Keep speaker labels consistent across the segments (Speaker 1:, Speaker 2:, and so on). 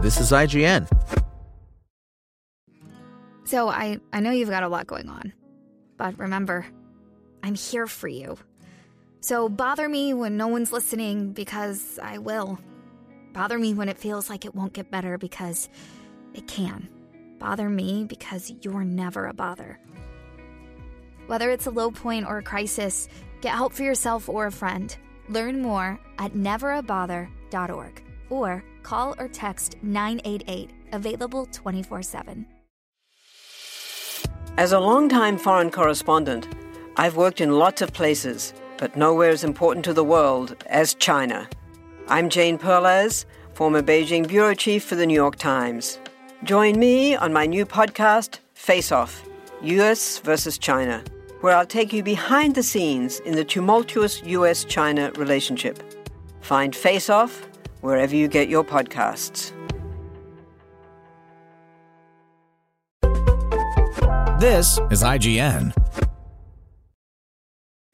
Speaker 1: This is IGN.
Speaker 2: So I, I know you've got a lot going on. But remember, I'm here for you. So bother me when no one's listening because I will. Bother me when it feels like it won't get better because it can. Bother me because you're never a bother. Whether it's a low point or a crisis, get help for yourself or a friend. Learn more at neverabother.org or call or text 988, available 24 7.
Speaker 3: As a longtime foreign correspondent, I've worked in lots of places, but nowhere as important to the world as China. I'm Jane Perlez, former Beijing bureau chief for the New York Times. Join me on my new podcast, Face Off US versus China, where I'll take you behind the scenes in the tumultuous US China relationship. Find Face Off wherever you get your podcasts.
Speaker 4: This is IGN.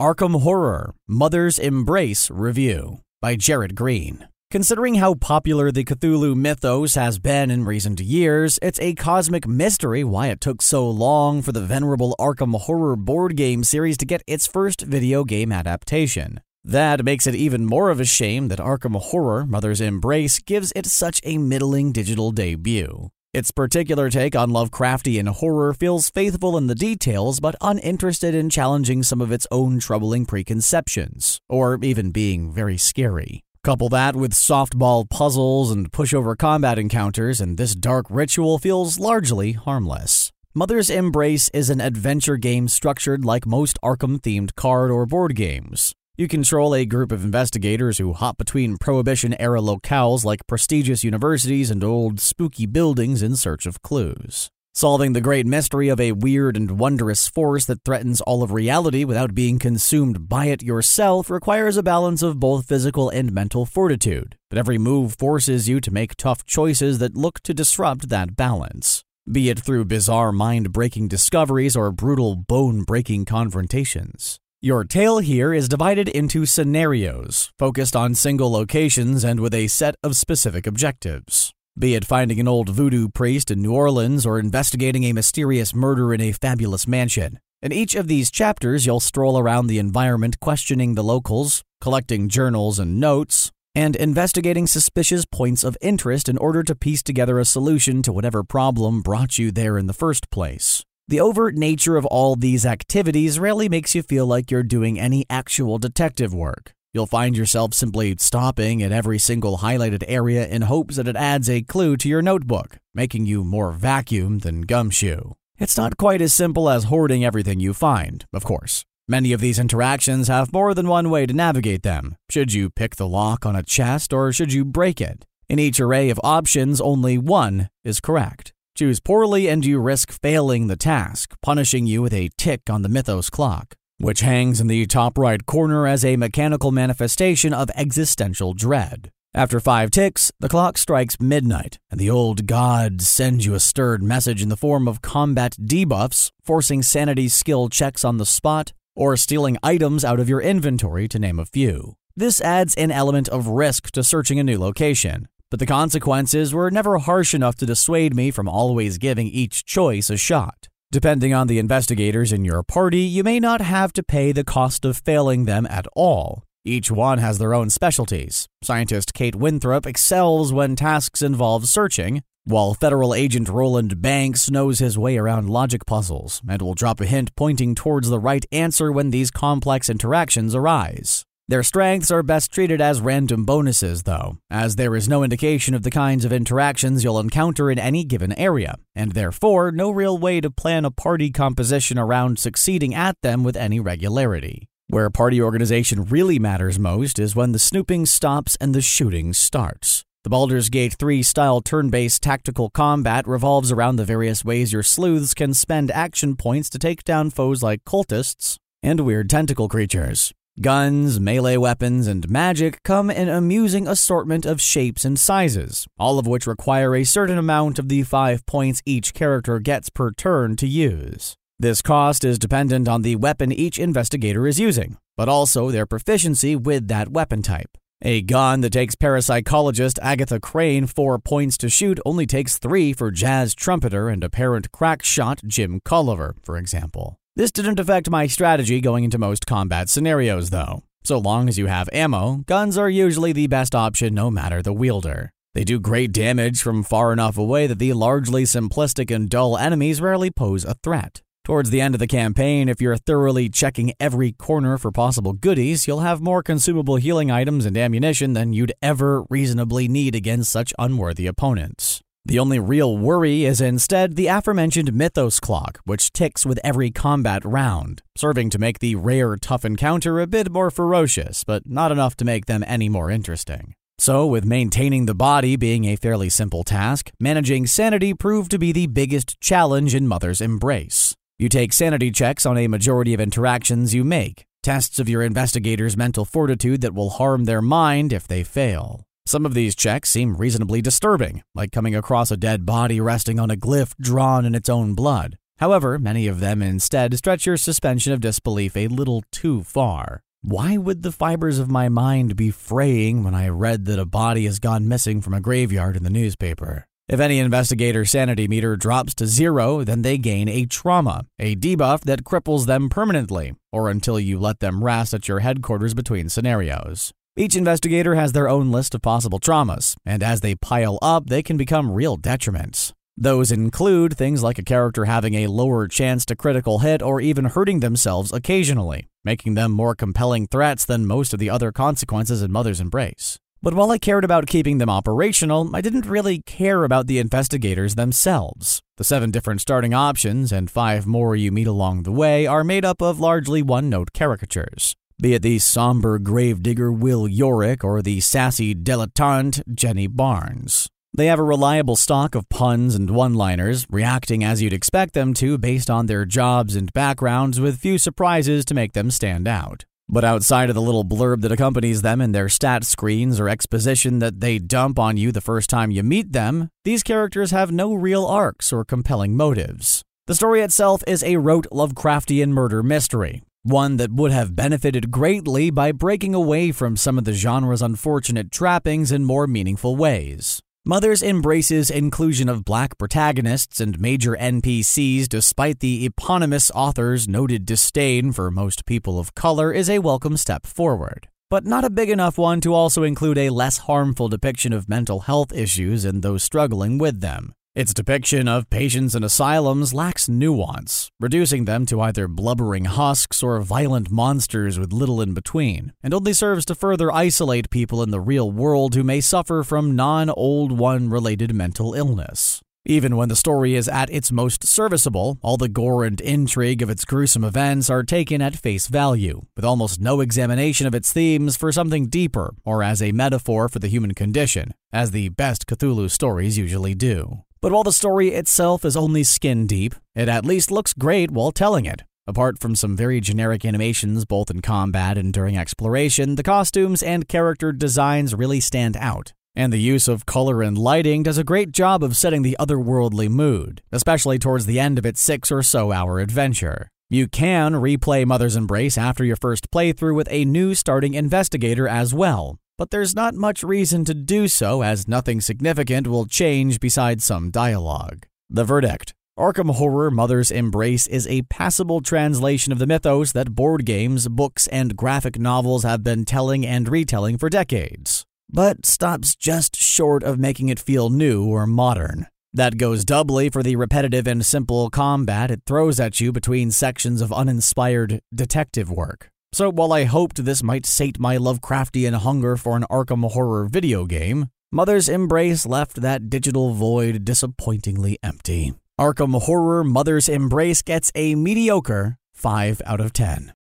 Speaker 4: Arkham Horror Mother's Embrace Review by Jared Green. Considering how popular the Cthulhu mythos has been in recent years, it's a cosmic mystery why it took so long for the venerable Arkham Horror board game series to get its first video game adaptation. That makes it even more of a shame that Arkham Horror Mother's Embrace gives it such a middling digital debut. Its particular take on Lovecraftian horror feels faithful in the details but uninterested in challenging some of its own troubling preconceptions, or even being very scary. Couple that with softball puzzles and pushover combat encounters, and this dark ritual feels largely harmless. Mother's Embrace is an adventure game structured like most Arkham themed card or board games. You control a group of investigators who hop between Prohibition era locales like prestigious universities and old spooky buildings in search of clues. Solving the great mystery of a weird and wondrous force that threatens all of reality without being consumed by it yourself requires a balance of both physical and mental fortitude, but every move forces you to make tough choices that look to disrupt that balance, be it through bizarre mind breaking discoveries or brutal bone breaking confrontations. Your tale here is divided into scenarios, focused on single locations and with a set of specific objectives. Be it finding an old voodoo priest in New Orleans or investigating a mysterious murder in a fabulous mansion. In each of these chapters, you'll stroll around the environment questioning the locals, collecting journals and notes, and investigating suspicious points of interest in order to piece together a solution to whatever problem brought you there in the first place. The overt nature of all these activities rarely makes you feel like you're doing any actual detective work. You'll find yourself simply stopping at every single highlighted area in hopes that it adds a clue to your notebook, making you more vacuum than gumshoe. It's not quite as simple as hoarding everything you find, of course. Many of these interactions have more than one way to navigate them. Should you pick the lock on a chest or should you break it? In each array of options, only one is correct. Choose poorly and you risk failing the task, punishing you with a tick on the Mythos clock, which hangs in the top right corner as a mechanical manifestation of existential dread. After five ticks, the clock strikes midnight, and the old god sends you a stirred message in the form of combat debuffs, forcing sanity skill checks on the spot, or stealing items out of your inventory, to name a few. This adds an element of risk to searching a new location, but the consequences were never harsh enough to dissuade me from always giving each choice a shot. Depending on the investigators in your party, you may not have to pay the cost of failing them at all. Each one has their own specialties. Scientist Kate Winthrop excels when tasks involve searching, while federal agent Roland Banks knows his way around logic puzzles and will drop a hint pointing towards the right answer when these complex interactions arise. Their strengths are best treated as random bonuses, though, as there is no indication of the kinds of interactions you'll encounter in any given area, and therefore no real way to plan a party composition around succeeding at them with any regularity. Where party organization really matters most is when the snooping stops and the shooting starts. The Baldur's Gate 3 style turn based tactical combat revolves around the various ways your sleuths can spend action points to take down foes like cultists and weird tentacle creatures. Guns, melee weapons, and magic come in amusing assortment of shapes and sizes, all of which require a certain amount of the five points each character gets per turn to use. This cost is dependent on the weapon each investigator is using, but also their proficiency with that weapon type. A gun that takes parapsychologist Agatha Crane four points to shoot only takes three for jazz trumpeter and apparent crack shot Jim Culver, for example. This didn't affect my strategy going into most combat scenarios, though. So long as you have ammo, guns are usually the best option no matter the wielder. They do great damage from far enough away that the largely simplistic and dull enemies rarely pose a threat. Towards the end of the campaign, if you're thoroughly checking every corner for possible goodies, you'll have more consumable healing items and ammunition than you'd ever reasonably need against such unworthy opponents. The only real worry is instead the aforementioned Mythos clock, which ticks with every combat round, serving to make the rare tough encounter a bit more ferocious, but not enough to make them any more interesting. So, with maintaining the body being a fairly simple task, managing sanity proved to be the biggest challenge in Mother's Embrace. You take sanity checks on a majority of interactions you make, tests of your investigator's mental fortitude that will harm their mind if they fail. Some of these checks seem reasonably disturbing, like coming across a dead body resting on a glyph drawn in its own blood. However, many of them instead stretch your suspension of disbelief a little too far. Why would the fibers of my mind be fraying when I read that a body has gone missing from a graveyard in the newspaper? If any investigator's sanity meter drops to zero, then they gain a trauma, a debuff that cripples them permanently, or until you let them rest at your headquarters between scenarios. Each investigator has their own list of possible traumas, and as they pile up, they can become real detriments. Those include things like a character having a lower chance to critical hit or even hurting themselves occasionally, making them more compelling threats than most of the other consequences in Mother's Embrace. But while I cared about keeping them operational, I didn't really care about the investigators themselves. The seven different starting options and five more you meet along the way are made up of largely one note caricatures. Be it the somber gravedigger Will Yorick or the sassy dilettante Jenny Barnes. They have a reliable stock of puns and one liners, reacting as you'd expect them to based on their jobs and backgrounds, with few surprises to make them stand out. But outside of the little blurb that accompanies them in their stat screens or exposition that they dump on you the first time you meet them, these characters have no real arcs or compelling motives. The story itself is a rote Lovecraftian murder mystery, one that would have benefited greatly by breaking away from some of the genre's unfortunate trappings in more meaningful ways. Mother's embraces inclusion of black protagonists and major NPCs despite the eponymous author's noted disdain for most people of color is a welcome step forward. But not a big enough one to also include a less harmful depiction of mental health issues and those struggling with them. Its depiction of patients in asylums lacks nuance, reducing them to either blubbering husks or violent monsters with little in between, and only serves to further isolate people in the real world who may suffer from non old one related mental illness. Even when the story is at its most serviceable, all the gore and intrigue of its gruesome events are taken at face value, with almost no examination of its themes for something deeper or as a metaphor for the human condition, as the best Cthulhu stories usually do. But while the story itself is only skin deep, it at least looks great while telling it. Apart from some very generic animations both in combat and during exploration, the costumes and character designs really stand out. And the use of color and lighting does a great job of setting the otherworldly mood, especially towards the end of its six or so hour adventure. You can replay Mother's Embrace after your first playthrough with a new starting investigator as well, but there's not much reason to do so as nothing significant will change besides some dialogue. The verdict Arkham Horror Mother's Embrace is a passable translation of the mythos that board games, books, and graphic novels have been telling and retelling for decades, but stops just short of making it feel new or modern. That goes doubly for the repetitive and simple combat it throws at you between sections of uninspired detective work. So while I hoped this might sate my Lovecraftian hunger for an Arkham Horror video game, Mother's Embrace left that digital void disappointingly empty. Arkham Horror Mother's Embrace gets a mediocre 5 out of 10.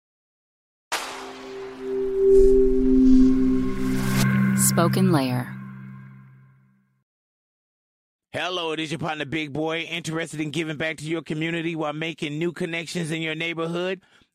Speaker 1: Spoken Layer.
Speaker 5: Hello, it is your partner Big Boy, interested in giving back to your community while making new connections in your neighborhood.